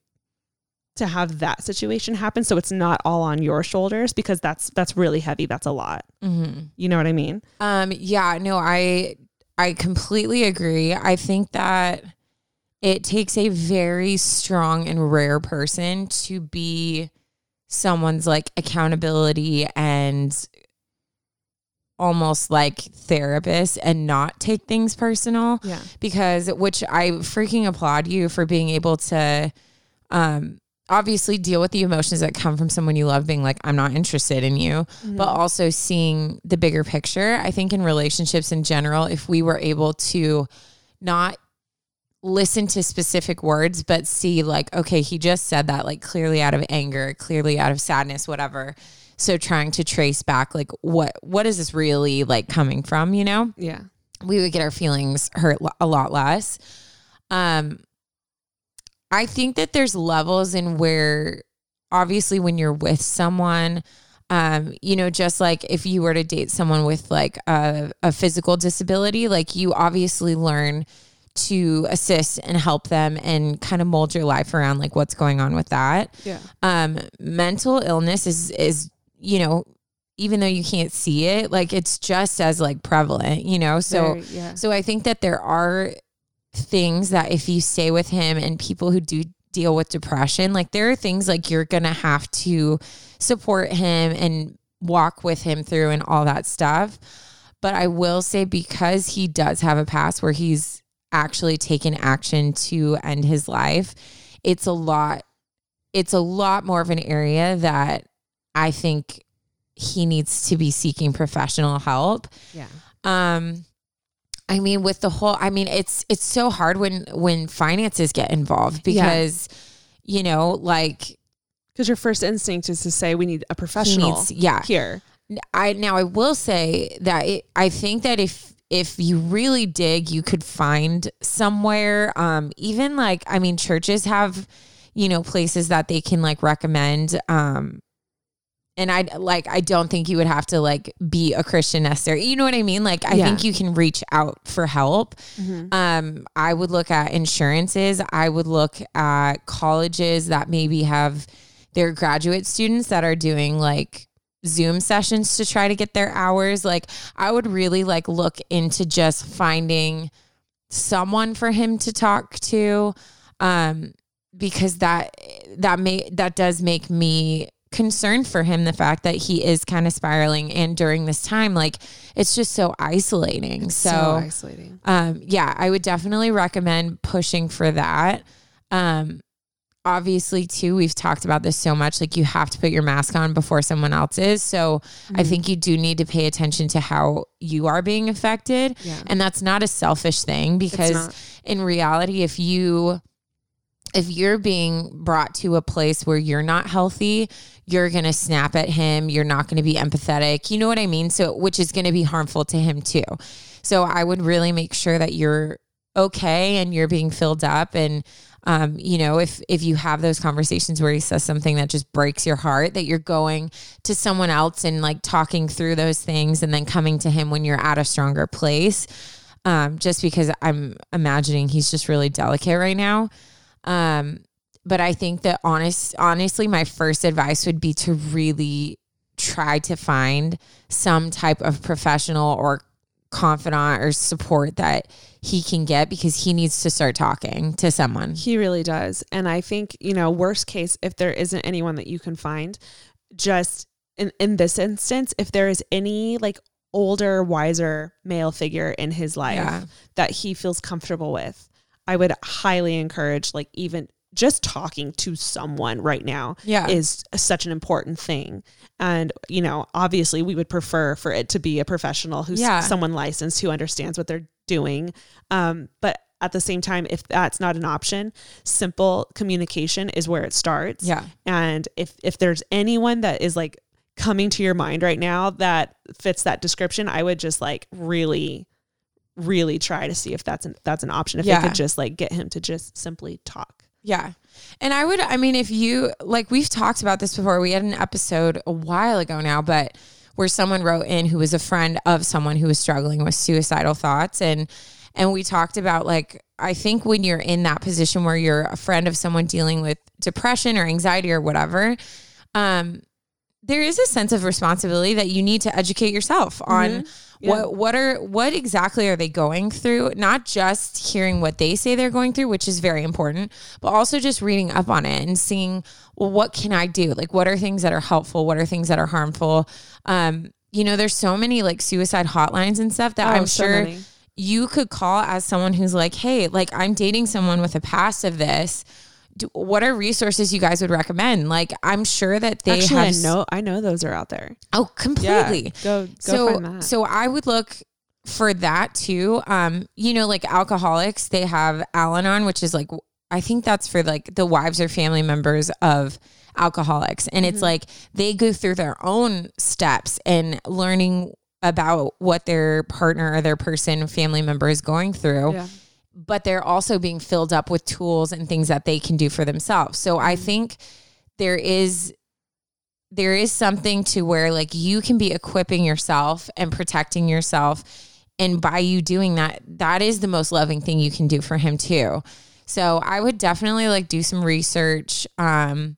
to have that situation happen so it's not all on your shoulders because that's that's really heavy. That's a lot. Mm-hmm. You know what I mean? Um, yeah, no, I I completely agree. I think that it takes a very strong and rare person to be someone's like accountability and almost like therapist and not take things personal Yeah. because which I freaking applaud you for being able to um obviously deal with the emotions that come from someone you love being like I'm not interested in you but also seeing the bigger picture I think in relationships in general if we were able to not listen to specific words but see like okay he just said that like clearly out of anger clearly out of sadness whatever so trying to trace back like what what is this really like coming from you know Yeah. we would get our feelings hurt a lot less. Um, I think that there's levels in where, obviously, when you're with someone, um, you know, just like if you were to date someone with like a, a physical disability, like you obviously learn to assist and help them and kind of mold your life around like what's going on with that Yeah. um mental illness is is you know even though you can't see it like it's just as like prevalent you know so Very- yeah. so i think that there are things that if you stay with him and people who do deal with depression like there are things like you're gonna have to support him and walk with him through and all that stuff but i will say because he does have a past where he's actually taken action to end his life it's a lot it's a lot more of an area that i think he needs to be seeking professional help Yeah. um i mean with the whole i mean it's it's so hard when when finances get involved Yeah. because you know like Because your first instinct is to say we need a professional needs yeah here. I now I will say that it, I think that if if you really dig, you could find somewhere. Um, even like I mean, churches have you know places that they can like recommend. Um, and I like I don't think you would have to like be a Christian necessarily. You know what I mean? Like I Yeah. think you can reach out for help. Mm-hmm. Um, I would look at insurances. I would look at colleges that maybe have their graduate students that are doing like Zoom sessions to try to get their hours. Like I would really like look into just finding someone for him to talk to um because that that may that does make me concerned for him the fact that he is kind of spiraling and during this time like it's just so isolating. So, isolating. um yeah i would definitely recommend pushing for that. Um obviously too we've talked about this so much like you have to put your mask on before someone else is. So i think you do need to pay attention to how you are being affected. Yeah. and that's not a selfish thing because in reality if you if you're being brought to a place where you're not healthy, you're going to snap at him. You're not going to be empathetic. You know what I mean? So, which is going to be harmful to him too. So, I would really make sure that you're okay and you're being filled up. And, um, you know, if, if you have those conversations where he says something that just breaks your heart, that you're going to someone else and like talking through those things and then coming to him when you're at a stronger place. Um, just because I'm imagining he's just really delicate right now. Um, but I think that honest, honestly, my first advice would be to really try to find some type of professional or confidant or support that he can get because he needs to start talking to someone. He really does. And I think, you know, worst case, if there isn't anyone that you can find, just in, in this instance, if there is any like older, wiser male figure in his life Yeah. that he feels comfortable with, I would highly encourage, like, even just talking to someone right now Yeah. is such an important thing. And, you know, obviously we would prefer for it to be a professional who's Yeah. someone licensed who understands what they're doing. Um, but at the same time, if that's not an option, simple communication is where it starts. Yeah. And if if there's anyone that is like coming to your mind right now that fits that description, I would just like really, really try to see if that's an that's an option. If Yeah. they could just like get him to just simply talk. Yeah. And I would, I mean, if you, like, we've talked about this before. We had an episode a while ago now, but where someone wrote in who was a friend of someone who was struggling with suicidal thoughts. And, and we talked about, like, I think when you're in that position where you're a friend of someone dealing with depression or anxiety or whatever, um, there is a sense of responsibility that you need to educate yourself on Yeah. what what are what exactly are they going through? Not just hearing what they say they're going through which is very important but also just reading up on it and seeing well what can i do? Like what are things that are helpful? What are things that are harmful? Um you know there's so many like suicide hotlines and stuff that Oh, i'm so sure many. you could call as someone who's like hey like i'm dating someone with a past of this do, what are resources you guys would recommend like i'm sure that they Actually, have I know I know those are out there. oh completely Go go so find that. so I would look for that too. Um, you know, like alcoholics, they have Al-Anon, which is like I think that's for like the wives or family members of alcoholics, and Mm-hmm. it's like they go through their own steps and learning about what their partner or their person family member is going through yeah. But they're also being filled up with tools and things that they can do for themselves. So I think there is there is something to where like you can be equipping yourself and protecting yourself and by you doing that that is the most loving thing you can do for him too. So I would definitely like do some research um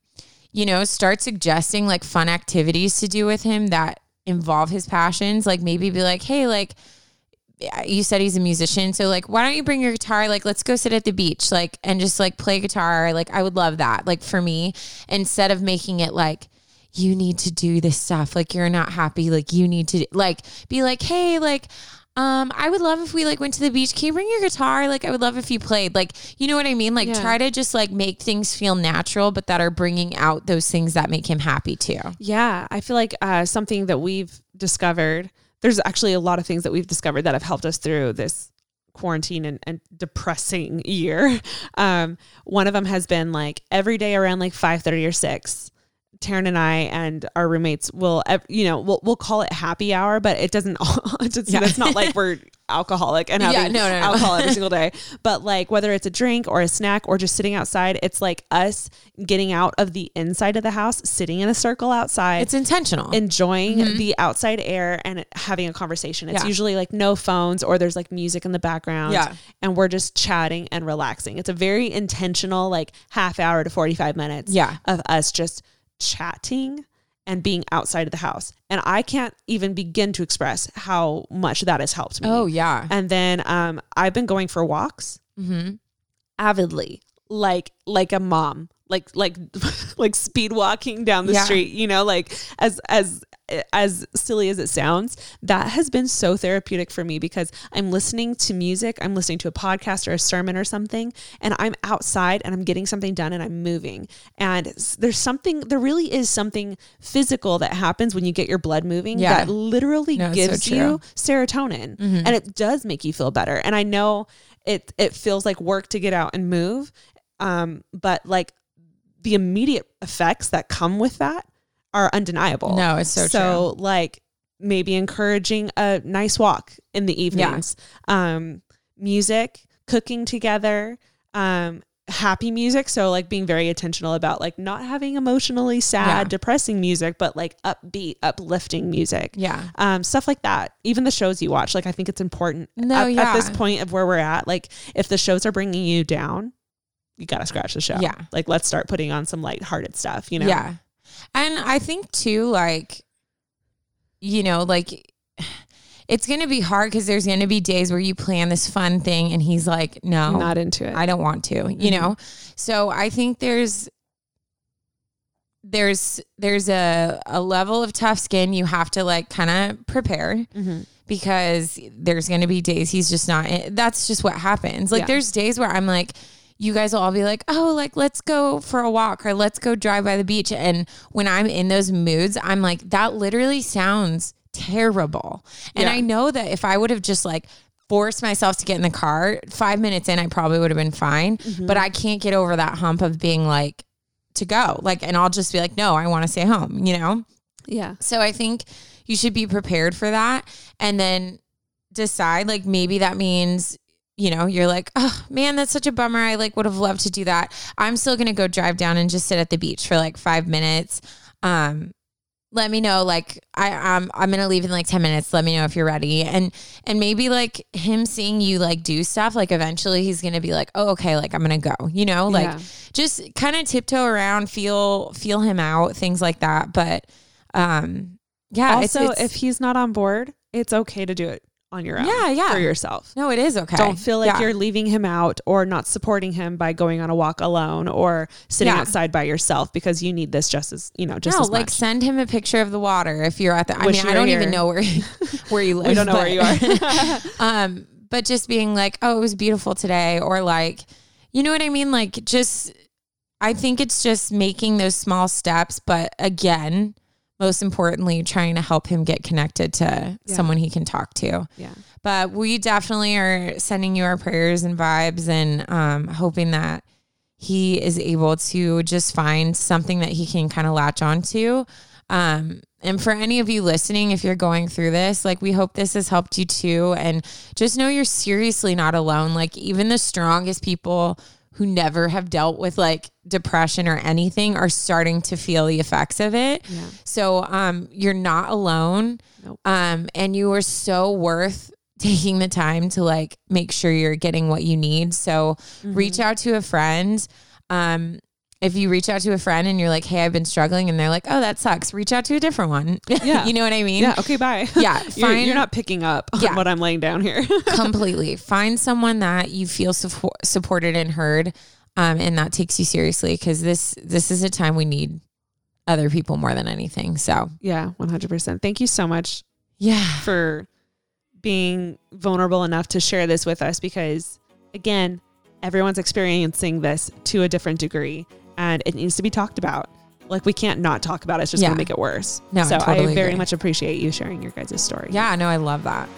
you know start suggesting like fun activities to do with him that involve his passions like maybe be like hey like you said he's a musician so like why don't you bring your guitar? Like let's go sit at the beach like and just like play guitar. Like i would love that like for me instead of making it like you need to do this stuff. Like you're not happy. Like you need to like be like hey like um i would love if we like went to the beach. Can you bring your guitar? Like i would love if you played. Like you know what i mean? Like Yeah. try to just like make things feel natural but that are bringing out those things that make him happy too. Yeah, I feel like uh, something that we've discovered. There's actually a lot of things that we've discovered that have helped us through this quarantine and, and depressing year. Um, one of them has been like every day around like five thirty or six. Taryn and I and our roommates will, you know, we'll, we'll call it happy hour, but it doesn't, it doesn't Yeah. it's not like we're alcoholic and Yeah, having no, no, no. alcohol every single day. But like whether it's a drink or a snack or just sitting outside, it's like us getting out of the inside of the house, sitting in a circle outside, it's intentional enjoying mm-hmm. the outside air and having a conversation. It's Yeah. usually like no phones or there's like music in the background. Yeah. And we're just chatting and relaxing. It's a very intentional, like half hour to 45 minutes Yeah. of us just chatting and being outside of the house. And I can't even begin to express how much that has helped me. Oh yeah. And then um, I've been going for walks Mm-hmm. avidly, like like a mom, like like like speed walking down the Yeah. street. You know, like as as as silly as it sounds, that has been so therapeutic for me because I'm listening to music, I'm listening to a podcast or a sermon or something, and I'm outside and I'm getting something done and I'm moving. And there's something, there really is something physical that happens when you get your blood moving Yeah. that literally No, so gives true. you serotonin and it does make you feel better. And I know it it feels like work to get out and move. Um, but like the immediate effects that come with that are undeniable. No, it's so so like maybe encouraging a nice walk in the evenings. Um, music, cooking together, um, happy music. So like being very intentional about like not having emotionally sad, Yeah. depressing music, but like upbeat, uplifting music Yeah. um, stuff like that. Even the shows you watch, like I think it's important No, at, at this point of where we're at. Like if the shows are bringing you down, you got to scratch the show. Yeah. Like let's start putting on some lighthearted stuff. You know. Yeah. And I think too, like, you know, like it's going to be hard because there's going to be days where you plan this fun thing and he's like, no, I'm not into it. I don't want to, you know? So I think there's, there's, there's a, a level of tough skin you have to like kind of prepare Mhm. because there's going to be days he's just not, that's just what happens. Like Yeah. there's days where I'm like, you guys will all be like, oh, like let's go for a walk or let's go drive by the beach. And when I'm in those moods, I'm like, that literally sounds terrible. And Yeah. I know that if I would have just like forced myself to get in the car, five minutes in, I probably would have been fine. Mm-hmm. But I can't get over that hump of being like, to go. Like, and I'll just be like, no, I want to stay home, you know? Yeah. So I think you should be prepared for that and then decide like maybe that means you know you're like oh man that's such a bummer I like would have loved to do that. I'm still to go drive down and just sit at the beach for like 5 minutes. Um let me know like I um I'm going to leave in like 10 minutes. Let me know if you're ready. And and maybe like him seeing you like do stuff like eventually he's to be like, "Oh okay, like I'm to go." You know? Like Yeah. just kind of tiptoe around, feel feel him out, things like that. But um yeah, also, it's, it's, if he's not on board, it's okay to do it on your own. Yeah, yeah. For yourself. no, it is okay. Don't feel like Yeah. you're leaving him out or not supporting him by going on a walk alone or sitting Yeah. outside by yourself because you need this just as you know just no, as like much. send him a picture of the water if you're at the. I mean, I don't here. even know where where you live. we don't know where you are. um, but just being like, oh, it was beautiful today, or like, you know what I mean? Like, just, I think it's just making those small steps, but again, most importantly, trying to help him get connected to Yeah. someone he can talk to. yeah. But we definitely are sending you our prayers and vibes and um, hoping that he is able to just find something that he can kind of latch onto. Um, and for any of you listening, if you're going through this, like we hope this has helped you too. And just know you're seriously not alone. Like even the strongest people who never have dealt with like depression or anything are starting to feel the effects of it. Yeah. So um, you're not alone. Nope. Um, and you are so worth taking the time to like make sure you're getting what you need. So Mm-hmm. reach out to a friend. Um, if you reach out to a friend and you're like, "Hey, I've been struggling," and they're like, "Oh, that sucks," reach out to a different one. Yeah. you know what I mean? Yeah. Okay. Bye. Yeah, you're, you're not picking up on Yeah. what I'm laying down here. completely. Find someone that you feel suppo- supported and heard, um, and that takes you seriously because this this is a time we need other people more than anything. So yeah. 100%. Thank you so much yeah, for being vulnerable enough to share this with us because, again, everyone's experiencing this to a different degree and it needs to be talked about. Like, we can't not talk about it. It's just Yeah. going to make it worse. No, I so totally I very agree. much appreciate you sharing your guys' story. yeah. No, I love that.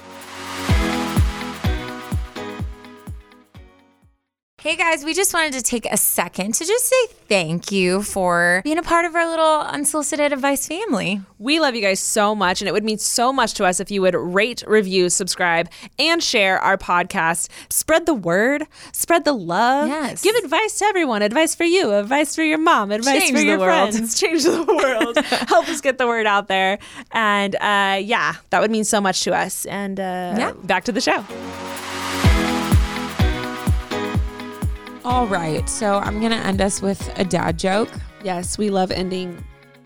Hey guys, we just wanted to take a second to just say thank you for being a part of our little unsolicited advice family. We love you guys so much, and it would mean so much to us if you would rate, review, subscribe, and share our podcast. Spread the word, spread the love. Yes. Give advice to everyone advice for you, advice for your mom, advice Change for your world. friends. Change the world. Help us get the word out there. And uh, yeah, that would mean so much to us. And uh, Yeah. back to the show. All right, so I'm gonna end us with a dad joke. Yes, we love ending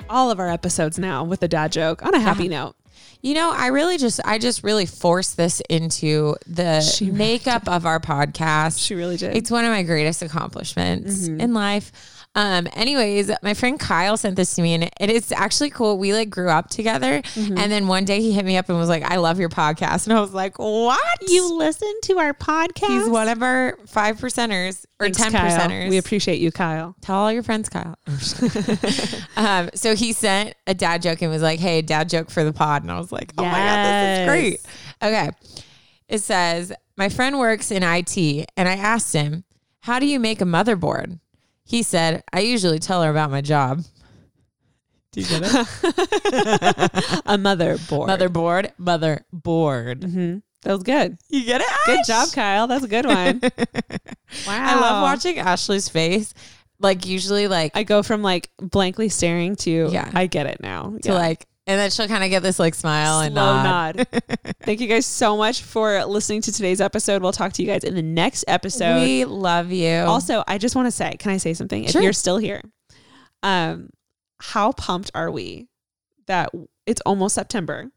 all of our episodes now with a dad joke on a happy note. You know, I really just I just really forced this into the really makeup of our podcast. She really did. It's one of my greatest accomplishments mm-hmm. in life. Um, anyways, my friend Kyle sent this to me and it is actually cool. We like grew up together and then one day he hit me up and was like, I love your podcast. And I was like, What? you listen to our podcast. He's one of our five percenters or Thanks, ten Kyle. percenters. We appreciate you, Kyle. Tell all your friends, Kyle. I'm just kidding. um, so he sent a dad joke and was like, "Hey, dad joke for the pod," and I was like, "Oh my god, this is great." Okay, it says my friend works in IT, and I asked him, "How do you make a motherboard?" He said, "I usually tell her about my job." Do you get it? A motherboard. motherboard, motherboard. hmm That was good. You get it? Good job, Kyle. That's a good one. wow. I love watching Ashley's face. Like usually, like I go from like blankly staring to Yeah. I get it now. to like, and then she'll kind of get this like smile and Slow nod. nod. Thank you guys so much for listening to today's episode. We'll talk to you guys in the next episode. we love you. also, I just want to say, can I say something? Sure. If you're still here, um, how pumped are we that it's almost September,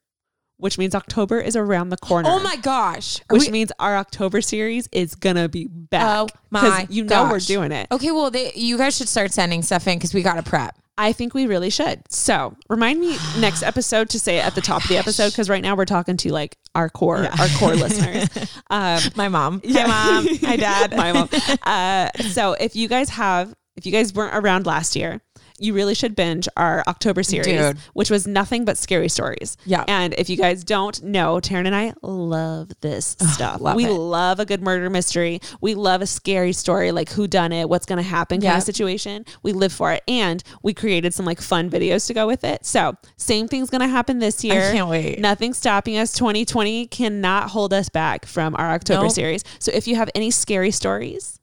which means October is around the corner. oh my gosh. Are Which we- means our October series is gonna be back. Oh my You know we're doing it. Okay, well, they, you guys should start sending stuff in because we got to prep. I think we really should. So remind me next episode to say it at the top of the episode because right now we're talking to like our core, our core listeners. Um, My mom. Yeah. Hi, mom. Hi, dad. my mom. Uh, so if you guys have, if you guys weren't around last year, you really should binge our October series, Dude. which was nothing but scary stories. Yeah. And if you guys don't know, Taryn and I love this stuff. love we it. love a good murder mystery. We love a scary story, like who done it, what's going to happen kind Yep. of situation. We live for it. And we created some like fun videos to go with it. So same thing's going to happen this year. I can't wait. Nothing's stopping us. 2020 cannot hold us back from our October Nope. series. So if you have any scary stories,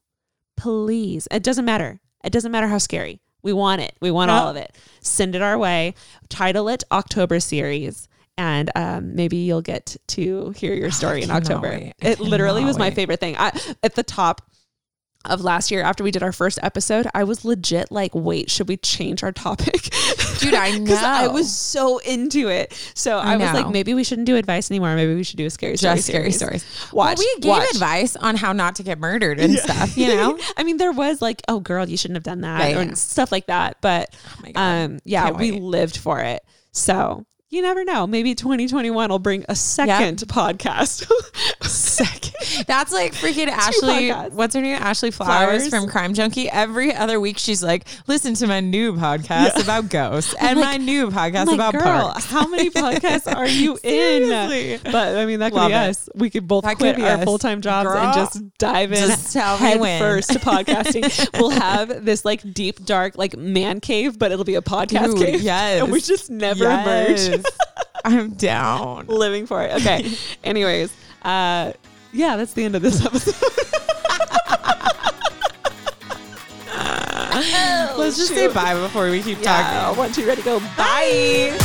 please, it doesn't matter. It doesn't matter how scary. We want it. We want all of it. Send it our way. Title it October series. And um, maybe you'll get to hear your story in October. It literally was my favorite thing. I, at the top of last year, after we did our first episode, I was legit like, wait, should we change our topic? Dude, I know. I was so into it. So I, I was like, maybe we shouldn't do advice anymore. Maybe we should do a scary story Just scary series. stories. Watch. well, we gave watch. advice on how not to get murdered and stuff, you know? I mean, there was like, oh, girl, you shouldn't have done that, Yeah, or yeah. stuff like that. But God. um, yeah, Can't we wait. lived for it. So you never know. Maybe 2021 will bring a second podcast. Second. That's like freaking Ashley. What's her name? Ashley Flowers, Flowers. from Crime Junkie. Every other week, she's like, listen to my new podcast about ghosts and like- my new podcast about girl, parks. how many podcasts are you in? But I mean, that could Love be it. us. We could both That quit could our full time jobs Girl, and just dive in just tell head first to podcasting. we'll have this like deep, dark, like man cave, but it'll be a podcast Dude, cave. yes. and we just never emerge. I'm down. Living for it. Okay. Anyways, uh, yeah, that's the end of this episode. Let's just say bye before we keep Yeah, talking. one, two, ready, to go. Bye.